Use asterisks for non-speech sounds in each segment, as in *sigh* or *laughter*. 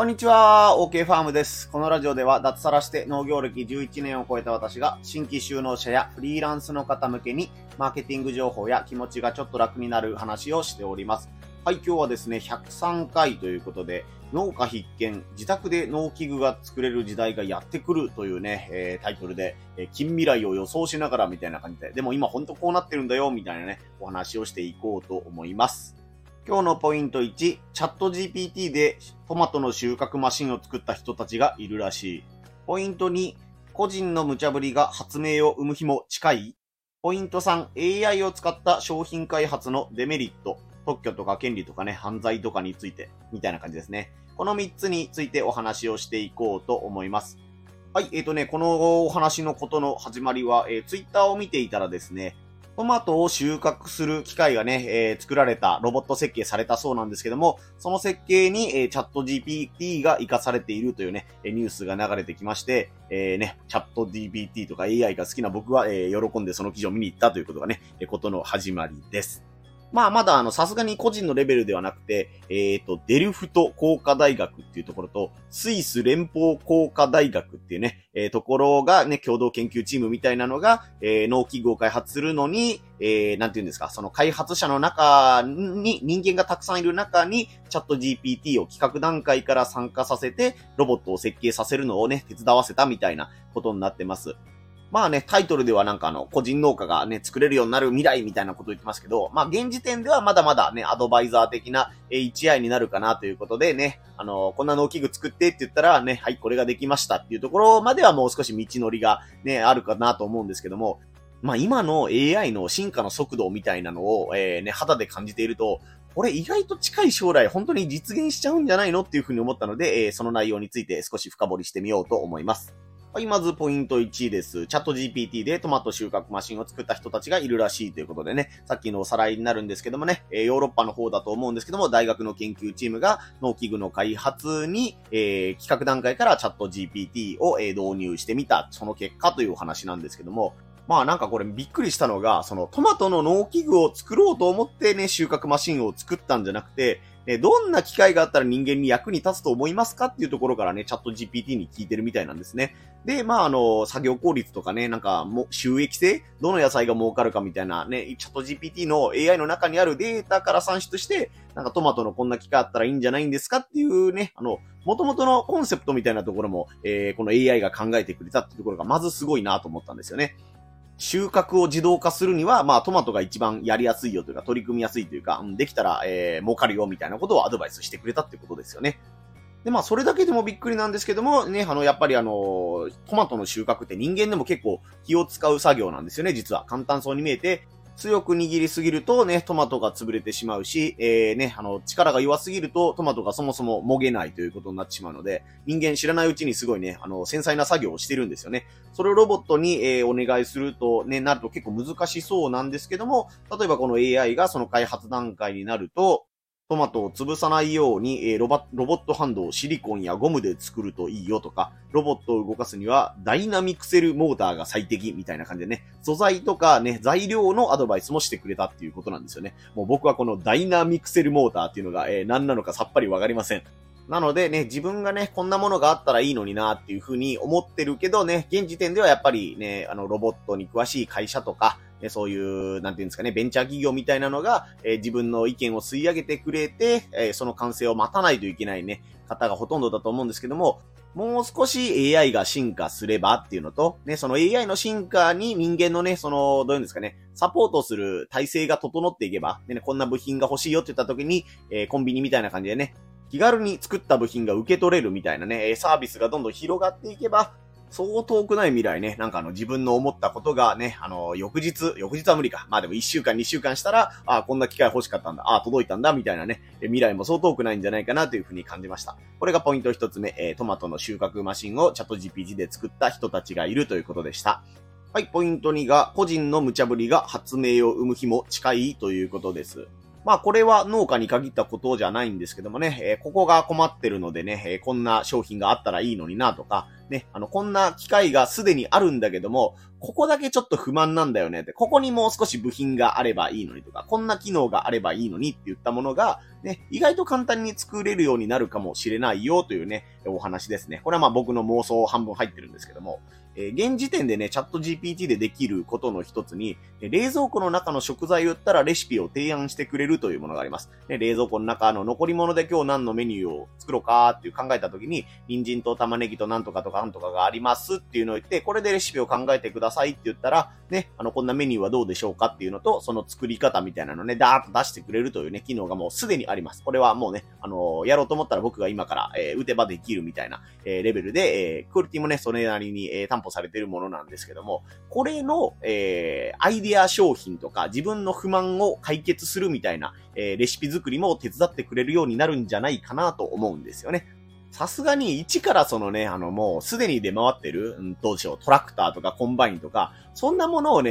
こんにちは、OK ファームです。このラジオでは脱サラして農業歴11年を超えた私が新規就農者やフリーランスの方向けにマーケティング情報や気持ちがちょっと楽になる話をしております。はい、今日はですね、103回ということで、農家必見、自宅で農機具が作れる時代がやってくるというね、えー、タイトルで、えー、近未来を予想しながらみたいな感じで、でも今ほんとこうなってるんだよ、みたいなね、お話をしていこうと思います。今日のポイント1、チャット GPT でトマトの収穫マシンを作った人たちがいるらしい。ポイント2、個人の無茶ぶりが発明を生む日も近い。ポイント3、AI を使った商品開発のデメリット。特許とか権利とかね、犯罪とかについて、みたいな感じですね。この3つについてお話をしていこうと思います。はい、えっ、ー、とね、このお話のことの始まりは、えー、ツイッターを見ていたらですね、トマトを収穫する機械がね、えー、作られた、ロボット設計されたそうなんですけども、その設計に、えー、チャット GPT が活かされているというね、ニュースが流れてきまして、えー、ね、チャット GPT とか AI が好きな僕は、えー、喜んでその記事を見に行ったということがね、ことの始まりです。まあ、まだあの、さすがに個人のレベルではなくて、えっ、ー、と、デルフト工科大学っていうところと、スイス連邦工科大学っていうね、えー、ところがね、共同研究チームみたいなのが、えー、農機具を開発するのに、えー、なんて言うんですか、その開発者の中に、人間がたくさんいる中に、チャット GPT を企画段階から参加させて、ロボットを設計させるのをね、手伝わせたみたいなことになってます。まあね、タイトルではなんかあの、個人農家がね、作れるようになる未来みたいなことを言ってますけど、まあ現時点ではまだまだね、アドバイザー的な一愛になるかなということでね、あの、こんな農機具作ってって言ったらね、はい、これができましたっていうところまではもう少し道のりがね、あるかなと思うんですけども、まあ今の AI の進化の速度みたいなのを、えー、ね、肌で感じていると、これ意外と近い将来本当に実現しちゃうんじゃないのっていうふうに思ったので、えー、その内容について少し深掘りしてみようと思います。はい、まずポイント1です。チャット GPT でトマト収穫マシンを作った人たちがいるらしいということでね、さっきのおさらいになるんですけどもね、えヨーロッパの方だと思うんですけども、大学の研究チームが農機具の開発に、えー、企画段階からチャット GPT を、え導入してみた、その結果というお話なんですけども、まあなんかこれびっくりしたのが、そのトマトの農機具を作ろうと思ってね、収穫マシンを作ったんじゃなくて、えどんな機会があったら人間に役に立つと思いますかっていうところからね、チャット GPT に聞いてるみたいなんですね。で、まあ、あの、作業効率とかね、なんか、も、収益性？どの野菜が儲かるかみたいなね、チャット GPT の AI の中にあるデータから算出して、なんかトマトのこんな機会あったらいいんじゃないんですかっていうね、あの、元々のコンセプトみたいなところも、えー、この AI が考えてくれたっていうところがまずすごいなと思ったんですよね。収穫を自動化するには、まあトマトが一番やりやすいよというか、取り組みやすいというか、できたら、えー、儲かるよみたいなことをアドバイスしてくれたってことですよね。で、まあ、それだけでもびっくりなんですけども、ね、あの、やっぱりあの、トマトの収穫って人間でも結構気を使う作業なんですよね、実は。簡単そうに見えて、強く握りすぎるとね、トマトが潰れてしまうし、えー、ね、あの、力が弱すぎるとトマトがそもそももげないということになってしまうので、人間知らないうちにすごいね、あの、繊細な作業をしてるんですよね。それをロボットに、えー、お願いすると、ね、なると結構難しそうなんですけども、例えばこの AI がその開発段階になると、トマトを潰さないように、えー、ロバロボットハンドをシリコンやゴムで作るといいよとか、ロボットを動かすにはダイナミクセルモーターが最適みたいな感じでね、素材とかね、材料のアドバイスもしてくれたっていうことなんですよね。もう僕はこのダイナミクセルモーターっていうのが、えー、何なのかさっぱりわかりません。なのでね、自分がね、こんなものがあったらいいのになっていうふうに思ってるけどね、現時点ではやっぱりね、あの、ロボットに詳しい会社とか、そういう、なんていうんですかね、ベンチャー企業みたいなのが、え自分の意見を吸い上げてくれて、えその完成を待たないといけないね、方がほとんどだと思うんですけども、もう少し AI が進化すればっていうのと、ね、その AI の進化に人間のね、その、どういうんですかね、サポートする体制が整っていけば、ね、こんな部品が欲しいよって言った時に、えー、コンビニみたいな感じでね、気軽に作った部品が受け取れるみたいなね、サービスがどんどん広がっていけば、そう遠くない未来ね、なんかあの自分の思ったことがね、あの、翌日、翌日は無理か。まあでも1週間、2週間したら、ああ、こんな機械欲しかったんだ。ああ、届いたんだ、みたいなね、未来もそう遠くないんじゃないかなというふうに感じました。これがポイント一つ目、えー、トマトの収穫マシンをチャット GPT で作った人たちがいるということでした。はい、ポイント2が、個人の無茶ぶりが発明を生む日も近いということです。まあこれは農家に限ったことじゃないんですけどもね、えー、ここが困ってるのでね、えー、こんな商品があったらいいのになとか、ね、あの、こんな機械がすでにあるんだけども、ここだけちょっと不満なんだよねって、ここにもう少し部品があればいいのにとか、こんな機能があればいいのにって言ったものが、ね、意外と簡単に作れるようになるかもしれないよというね、お話ですね。これはまあ僕の妄想半分入ってるんですけども、えー、現時点でね、チャット GPT でできることの一つに、冷蔵庫の中の食材を言ったらレシピを提案してくれるというものがあります。で冷蔵庫の中の残り物で今日何のメニューを作ろうかっていう考えた時に、人参と玉ねぎとなんとかとかなんとかがありますっていうのを言って、これでレシピを考えてくださいって言ったら、ね、あの、こんなメニューはどうでしょうかっていうのと、その作り方みたいなのね、ダーッと出してくれるというね、機能がもうすでにあります。これはもうね、あの、やろうと思ったら僕が今から、えー、打てばできるみたいな、えー、レベルで、えー、クオリティもね、それなりに、えー、担保されてるものなんですけども、これの、えー、アイデア商品とか、自分の不満を解決するみたいな、えー、レシピ作りも手伝ってくれるようになるんじゃないかなと思うんですよね。さすがに一からそのね、あのもうすでに出回ってる、うん、どうでしょう、トラクターとかコンバインとか、そんなものをね、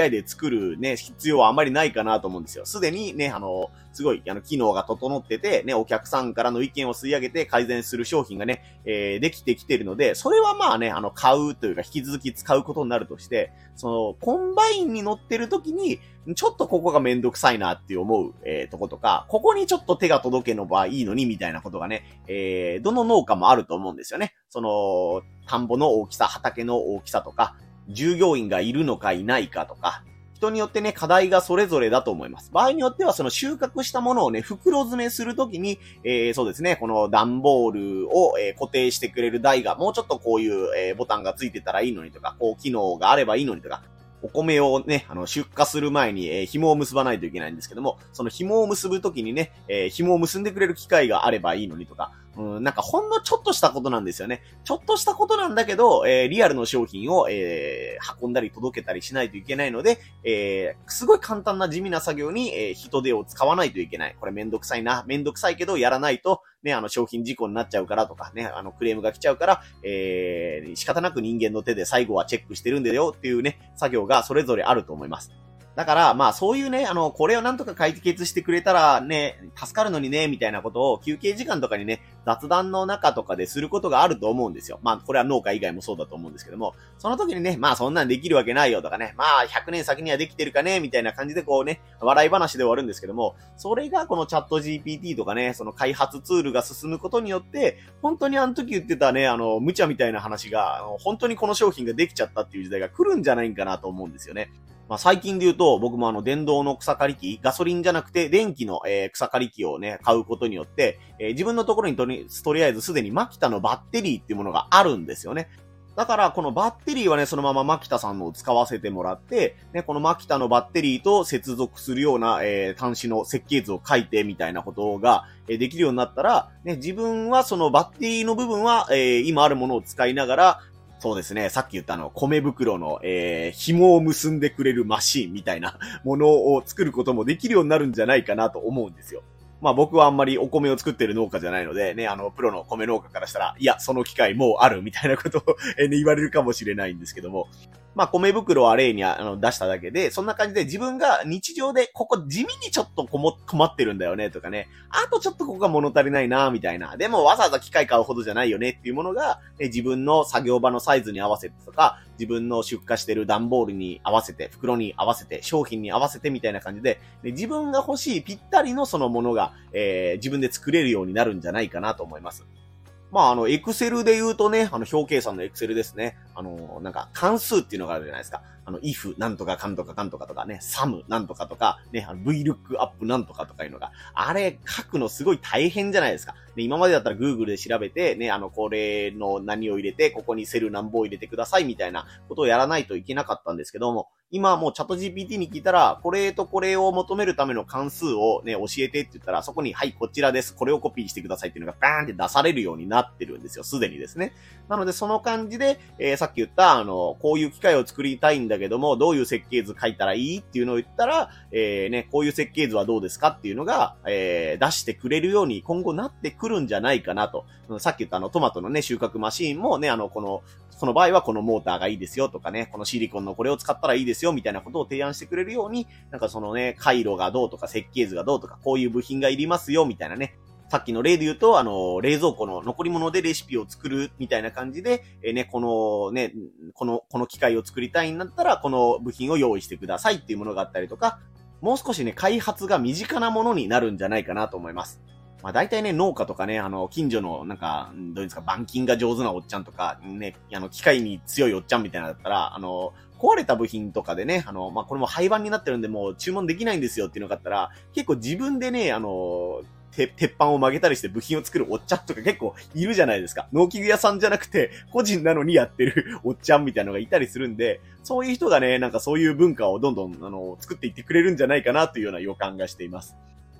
AI で作るね、必要はあまりないかなと思うんですよ。すでにね、あの、すごい、あの、機能が整ってて、ね、お客さんからの意見を吸い上げて改善する商品がね、えー、できてきてるので、それはまあね、あの、買うというか、引き続き使うことになるとして、その、コンバインに乗ってる時に、ちょっとここがめんどくさいなって思う、えー、とことか、ここにちょっと手が届けの場合いいのに、みたいなことがね、えー、どの農家もあると思うんですよね。その、田んぼの大きさ、畑の大きさとか、従業員がいるのかいないかとか、人によってね、課題がそれぞれだと思います。場合によっては、その収穫したものをね、袋詰めするときに、えー、そうですね、この段ボールを、えー、固定してくれる台が、もうちょっとこういう、えー、ボタンがついてたらいいのにとか、こう、機能があればいいのにとか、お米をね、あの、出荷する前に、えー、紐を結ばないといけないんですけども、その紐を結ぶときにね、えー、紐を結んでくれる機会があればいいのにとか、うん、なんかほんのちょっとしたことなんですよね。ちょっとしたことなんだけど、えー、リアルの商品を、えー、運んだり届けたりしないといけないので、えー、すごい簡単な地味な作業に、えー、人手を使わないといけない。これめんどくさいな。めんどくさいけどやらないと、ね、あの商品事故になっちゃうからとかね、あのクレームが来ちゃうから、えー、仕方なく人間の手で最後はチェックしてるんだよっていうね、作業がそれぞれあると思います。だから、まあそういうね、あの、これをなんとか解決してくれたらね、助かるのにね、みたいなことを休憩時間とかにね、雑談の中とかですることがあると思うんですよ。まあこれは農家以外もそうだと思うんですけども、その時にね、まあそんなんできるわけないよとかね、まあ100年先にはできてるかね、みたいな感じでこうね、笑い話で終わるんですけども、それがこのチャット GPT とかね、その開発ツールが進むことによって、本当にあの時言ってたね、あの、無茶みたいな話が、本当にこの商品ができちゃったっていう時代が来るんじゃないんかなと思うんですよね。まあ、最近で言うと、僕もあの、電動の草刈り機、ガソリンじゃなくて、電気の、えー、草刈り機をね、買うことによって、えー、自分のところにとり、とりあえずすでにマキタのバッテリーっていうものがあるんですよね。だから、このバッテリーはね、そのままマキタさんのを使わせてもらって、ね、このマキタのバッテリーと接続するような、えー、端子の設計図を書いてみたいなことが、えー、できるようになったら、ね、自分はそのバッテリーの部分は、えー、今あるものを使いながら、そうですね。さっき言ったあの、米袋の、えー、紐を結んでくれるマシンみたいな *laughs* ものを作ることもできるようになるんじゃないかなと思うんですよ。まあ僕はあんまりお米を作ってる農家じゃないので、ね、あの、プロの米農家からしたら、いや、その機会もうあるみたいなことを、ね、言われるかもしれないんですけども、まあ、米袋は例にあの出しただけで、そんな感じで自分が日常でここ地味にちょっとこも困ってるんだよねとかね、あとちょっとここが物足りないなみたいな。でもわざわざ機械買うほどじゃないよねっていうものが、自分の作業場のサイズに合わせてとか、自分の出荷してる段ボールに合わせて、袋に合わせて、商品に合わせてみたいな感じで、で自分が欲しいぴったりのそのものが、えー、自分で作れるようになるんじゃないかなと思います。まあ、あの、エクセルで言うとね、あの、表計算のエクセルですね。あの、なんか、関数っていうのがあるじゃないですか。あの、if なんとかかんとかかんとかとかね、sum なんとかとか、ね、vlookup なんとかとかいうのが、あれ書くのすごい大変じゃないですか。で、今までだったら Google で調べて、ね、あの、これの何を入れて、ここにセル何本入れてくださいみたいなことをやらないといけなかったんですけども、今もうチャット GPT に聞いたら、これとこれを求めるための関数をね、教えてって言ったら、そこに、はい、こちらです。これをコピーしてくださいっていうのがバーンって出されるようになってるんですよ。すでにですね。なので、その感じで、えー、さっき言った、あの、こういう機械を作りたいんだけども、どういう設計図書いたらいいっていうのを言ったら、えー、ね、こういう設計図はどうですかっていうのが、えー、出してくれるように今後なってくるんじゃないかなと。さっき言ったあの、トマトのね、収穫マシーンもね、あの、この、その場合はこのモーターがいいですよとかね、このシリコンのこれを使ったらいいですよみたいなことを提案してくれるように、なんかそのね、回路がどうとか設計図がどうとか、こういう部品がいりますよみたいなね、さっきの例で言うと、あの、冷蔵庫の残り物でレシピを作るみたいな感じで、えー、ね、このね、この、この機械を作りたいんだったら、この部品を用意してくださいっていうものがあったりとか、もう少しね、開発が身近なものになるんじゃないかなと思います。まあ大体ね、農家とかね、あの、近所の、なんか、どういうんですか、板金が上手なおっちゃんとか、ね、あの、機械に強いおっちゃんみたいなだったら、あの、壊れた部品とかでね、あの、まあ、これも廃盤になってるんで、もう注文できないんですよっていうのがあったら、結構自分でね、あの、鉄板を曲げたりして部品を作るおっちゃんとか結構いるじゃないですか。農機具屋さんじゃなくて、個人なのにやってるおっちゃんみたいなのがいたりするんで、そういう人がね、なんかそういう文化をどんどん、あの、作っていってくれるんじゃないかなというような予感がしています。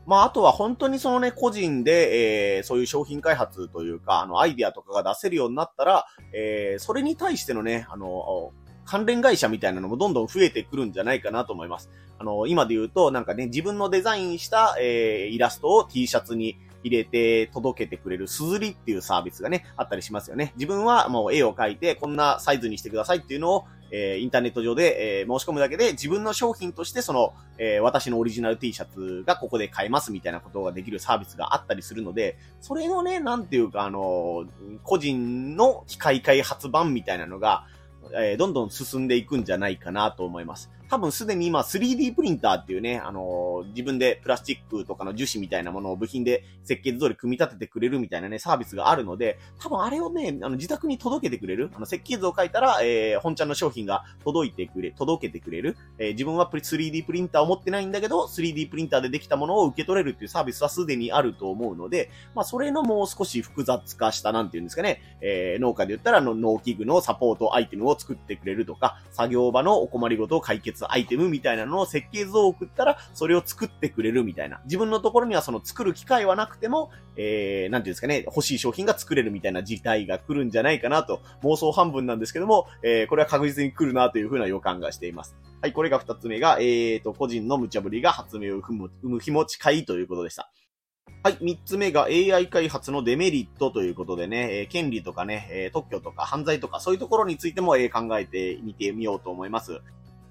まあ、あとは本当にそのね、個人で、えー、そういう商品開発というか、あの、アイディアとかが出せるようになったら、えー、それに対してのね、あの、関連会社みたいなのもどんどん増えてくるんじゃないかなと思います。あの、今で言うと、なんかね、自分のデザインした、えー、イラストを T シャツに入れて届けてくれるすずりっていうサービスがね、あったりしますよね。自分はもう絵を描いて、こんなサイズにしてくださいっていうのを、えー、インターネット上で、えー、申し込むだけで自分の商品としてその、えー、私のオリジナル T シャツがここで買えますみたいなことができるサービスがあったりするので、それのね、なんていうかあの、個人の機械開発版みたいなのが、え、どんどん進んでいくんじゃないかなと思います。多分すでに今 3D プリンターっていうね、あのー、自分でプラスチックとかの樹脂みたいなものを部品で設計図通り組み立ててくれるみたいなね、サービスがあるので、多分あれをね、あの、自宅に届けてくれる、あの、設計図を書いたら、えー、本ちゃんの商品が届いてくれ、届けてくれる、えー、自分は 3D プリンターを持ってないんだけど、3D プリンターでできたものを受け取れるっていうサービスはすでにあると思うので、まあ、それのもう少し複雑化した、なんていうんですかね、えー、農家で言ったら、あの、農機具のサポートアイテムを作ってくれるとか、作業場のお困りごとを解決アイテムみたいなのを設計図を送ったら、それを作ってくれるみたいな。自分のところにはその作る機会はなくても、えー、なんていうんですかね、欲しい商品が作れるみたいな事態が来るんじゃないかなと、妄想半分なんですけども、えー、これは確実に来るなというふうな予感がしています。はい、これが二つ目が、えーと、個人の無茶ぶりが発明を生む、生む日も近いということでした。はい。三つ目が AI 開発のデメリットということでね、えー、権利とかね、えー、特許とか犯罪とかそういうところについても、えー、考えてみてみようと思います。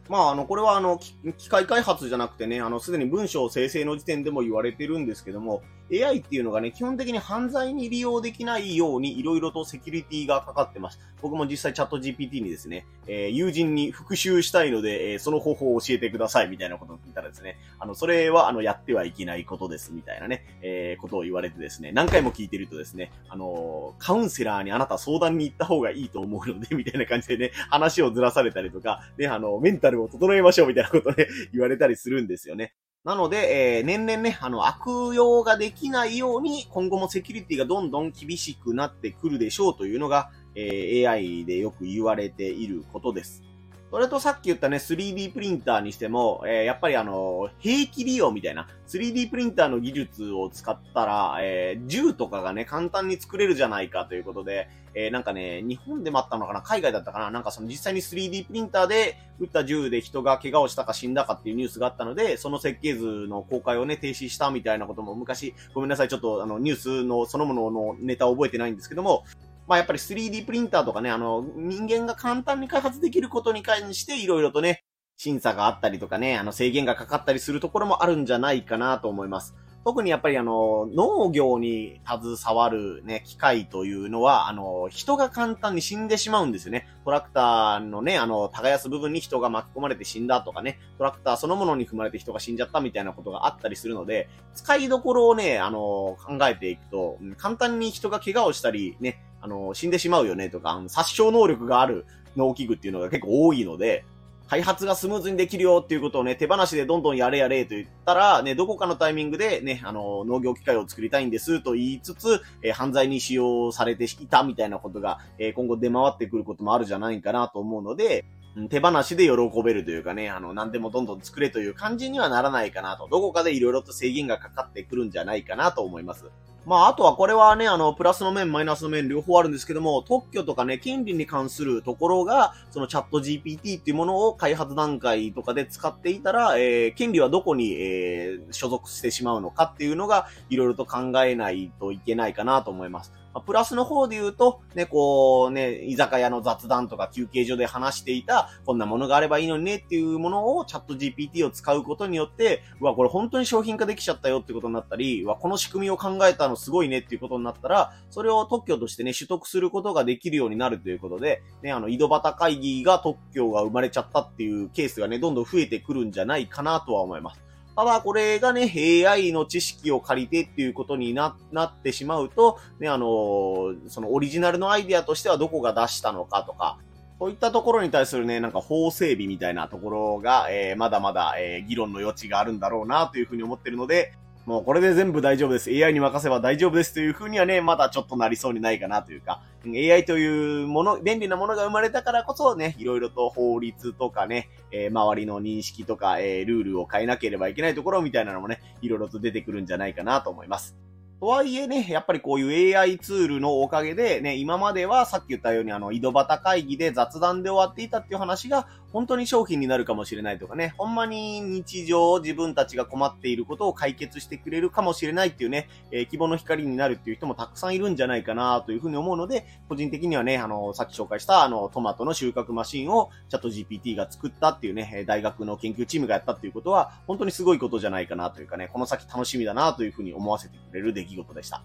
まあ、あの、これはあの、機械開発じゃなくてね、あの、すでに文章生成の時点でも言われてるんですけども、AI っていうのがね、基本的に犯罪に利用できないように、いろいろとセキュリティがかかってます。僕も実際チャット GPT にですね、えー、友人に復習したいので、えー、その方法を教えてください、みたいなことを聞いたらですね、あの、それは、あの、やってはいけないことです、みたいなね、えー、ことを言われてですね、何回も聞いてるとですね、あのカウンセラーにあなた相談に行った方がいいと思うので、*laughs* みたいな感じでね、話をずらされたりとか、ね、あの、メンタルを整えましょう、みたいなことね、言われたりするんですよね。なので、えー、年々ね、あの、悪用ができないように、今後もセキュリティがどんどん厳しくなってくるでしょうというのが、えー、AI でよく言われていることです。それとさっき言ったね、3D プリンターにしても、えー、やっぱりあの、兵器利用みたいな、3D プリンターの技術を使ったら、えー、銃とかがね、簡単に作れるじゃないかということで、えー、なんかね、日本でもあったのかな海外だったかななんかその実際に 3D プリンターで撃った銃で人が怪我をしたか死んだかっていうニュースがあったので、その設計図の公開をね、停止したみたいなことも昔、ごめんなさい、ちょっとあの、ニュースのそのもののネタを覚えてないんですけども、まあやっぱり 3D プリンターとかね、あの、人間が簡単に開発できることに関していろいろとね、審査があったりとかね、あの制限がかかったりするところもあるんじゃないかなと思います。特にやっぱりあの、農業に携わるね、機械というのは、あの、人が簡単に死んでしまうんですよね。トラクターのね、あの、耕す部分に人が巻き込まれて死んだとかね、トラクターそのものに踏まれて人が死んじゃったみたいなことがあったりするので、使いどころをね、あの、考えていくと、簡単に人が怪我をしたり、ね、あの、死んでしまうよねとか、あの殺傷能力がある農機具っていうのが結構多いので、開発がスムーズにできるよっていうことをね、手放しでどんどんやれやれと言ったら、ね、どこかのタイミングでね、あの、農業機械を作りたいんですと言いつつ、えー、犯罪に使用されていたみたいなことが、えー、今後出回ってくることもあるじゃないかなと思うので、手放しで喜べるというかね、あの、何でもどんどん作れという感じにはならないかなと、どこかで色々と制限がかかってくるんじゃないかなと思います。まあ、あとはこれはね、あの、プラスの面、マイナスの面、両方あるんですけども、特許とかね、権利に関するところが、そのチャット GPT っていうものを開発段階とかで使っていたら、えー、権利はどこに、えー、所属してしまうのかっていうのが、いろいろと考えないといけないかなと思います。ま、プラスの方で言うと、ね、こう、ね、居酒屋の雑談とか休憩所で話していた、こんなものがあればいいのにねっていうものをチャット GPT を使うことによって、うわ、これ本当に商品化できちゃったよってことになったり、うわ、この仕組みを考えたのすごいねっていうことになったら、それを特許としてね、取得することができるようになるということで、ね、あの、井戸端会議が特許が生まれちゃったっていうケースがね、どんどん増えてくるんじゃないかなとは思います。ただ、これがね、AI の知識を借りてっていうことにな、ってしまうと、ね、あの、そのオリジナルのアイデアとしてはどこが出したのかとか、そういったところに対するね、なんか法整備みたいなところが、えー、まだまだ、えー、議論の余地があるんだろうなというふうに思ってるので、もうこれで全部大丈夫です。AI に任せば大丈夫ですという風にはね、まだちょっとなりそうにないかなというか、AI というもの、便利なものが生まれたからこそね、いろいろと法律とかね、えー、周りの認識とか、えー、ルールを変えなければいけないところみたいなのもね、いろいろと出てくるんじゃないかなと思います。とはいえね、やっぱりこういう AI ツールのおかげでね、今まではさっき言ったようにあの、井戸端会議で雑談で終わっていたっていう話が、本当に商品になるかもしれないとかね、ほんまに日常自分たちが困っていることを解決してくれるかもしれないっていうね、えー、希望の光になるっていう人もたくさんいるんじゃないかなというふうに思うので、個人的にはね、あの、さっき紹介したあの、トマトの収穫マシンをチャット GPT が作ったっていうね、大学の研究チームがやったっていうことは、本当にすごいことじゃないかなというかね、この先楽しみだなというふうに思わせてくれる出来事でした。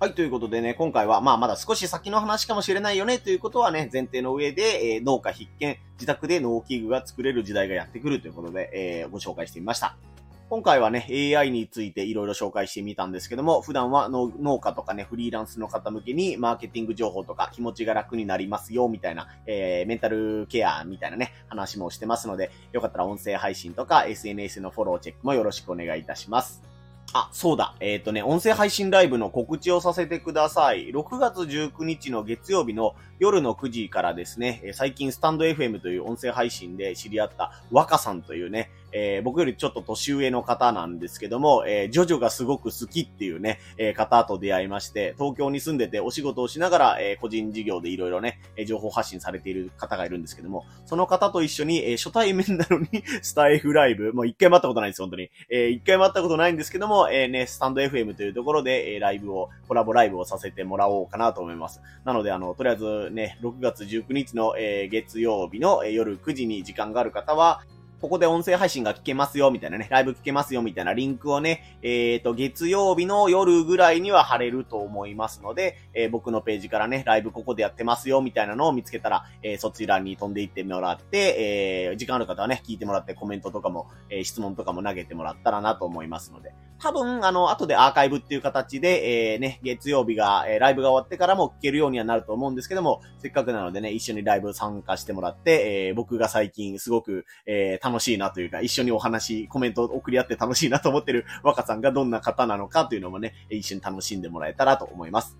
はい、ということでね、今回は、まあまだ少し先の話かもしれないよね、ということはね、前提の上で、えー、農家必見、自宅で農機具が作れる時代がやってくるということで、えー、ご紹介してみました。今回はね、AI についていろいろ紹介してみたんですけども、普段は農家とかね、フリーランスの方向けにマーケティング情報とか気持ちが楽になりますよ、みたいな、えー、メンタルケアみたいなね、話もしてますので、よかったら音声配信とか SNS のフォローチェックもよろしくお願いいたします。あ、そうだ。えっ、ー、とね、音声配信ライブの告知をさせてください。6月19日の月曜日の夜の9時からですね、最近スタンド FM という音声配信で知り合った若さんというね、えー、僕よりちょっと年上の方なんですけども、えー、ジョジョがすごく好きっていうね、えー、方と出会いまして、東京に住んでてお仕事をしながら、え、個人事業でいろいろね、え、情報発信されている方がいるんですけども、その方と一緒に、え、初対面なのに *laughs* スタイフライブ、もう一回も会ったことないです、本当に。えー、一回も会ったことないんですけども、え、ね、スタンド FM というところで、え、ライブを、コラボライブをさせてもらおうかなと思います。なので、あの、とりあえずね、6月19日の、え、月曜日の、え、夜9時に時間がある方は、ここで音声配信が聞けますよ、みたいなね、ライブ聞けますよ、みたいなリンクをね、えっ、ー、と、月曜日の夜ぐらいには貼れると思いますので、えー、僕のページからね、ライブここでやってますよ、みたいなのを見つけたら、えー、そちらに飛んでいってもらって、えー、時間ある方はね、聞いてもらってコメントとかも、えー、質問とかも投げてもらったらなと思いますので、多分、あの、後でアーカイブっていう形で、えー、ね、月曜日が、えー、ライブが終わってからも聞けるようにはなると思うんですけども、せっかくなのでね、一緒にライブ参加してもらって、えー、僕が最近すごく、えー、楽しいなというか、一緒にお話、コメントを送り合って楽しいなと思ってる若さんがどんな方なのかというのもね、一緒に楽しんでもらえたらと思います。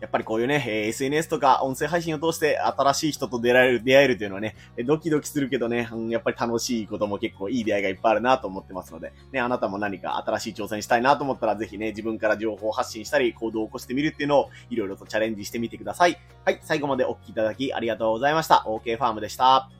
やっぱりこういうね、え、SNS とか音声配信を通して新しい人と出会える、出会えるというのはね、ドキドキするけどね、うん、やっぱり楽しいことも結構いい出会いがいっぱいあるなと思ってますので、ね、あなたも何か新しい挑戦したいなと思ったらぜひね、自分から情報を発信したり、行動を起こしてみるっていうのをいろいろとチャレンジしてみてください。はい、最後までお聴きいただきありがとうございました。OK ファームでした。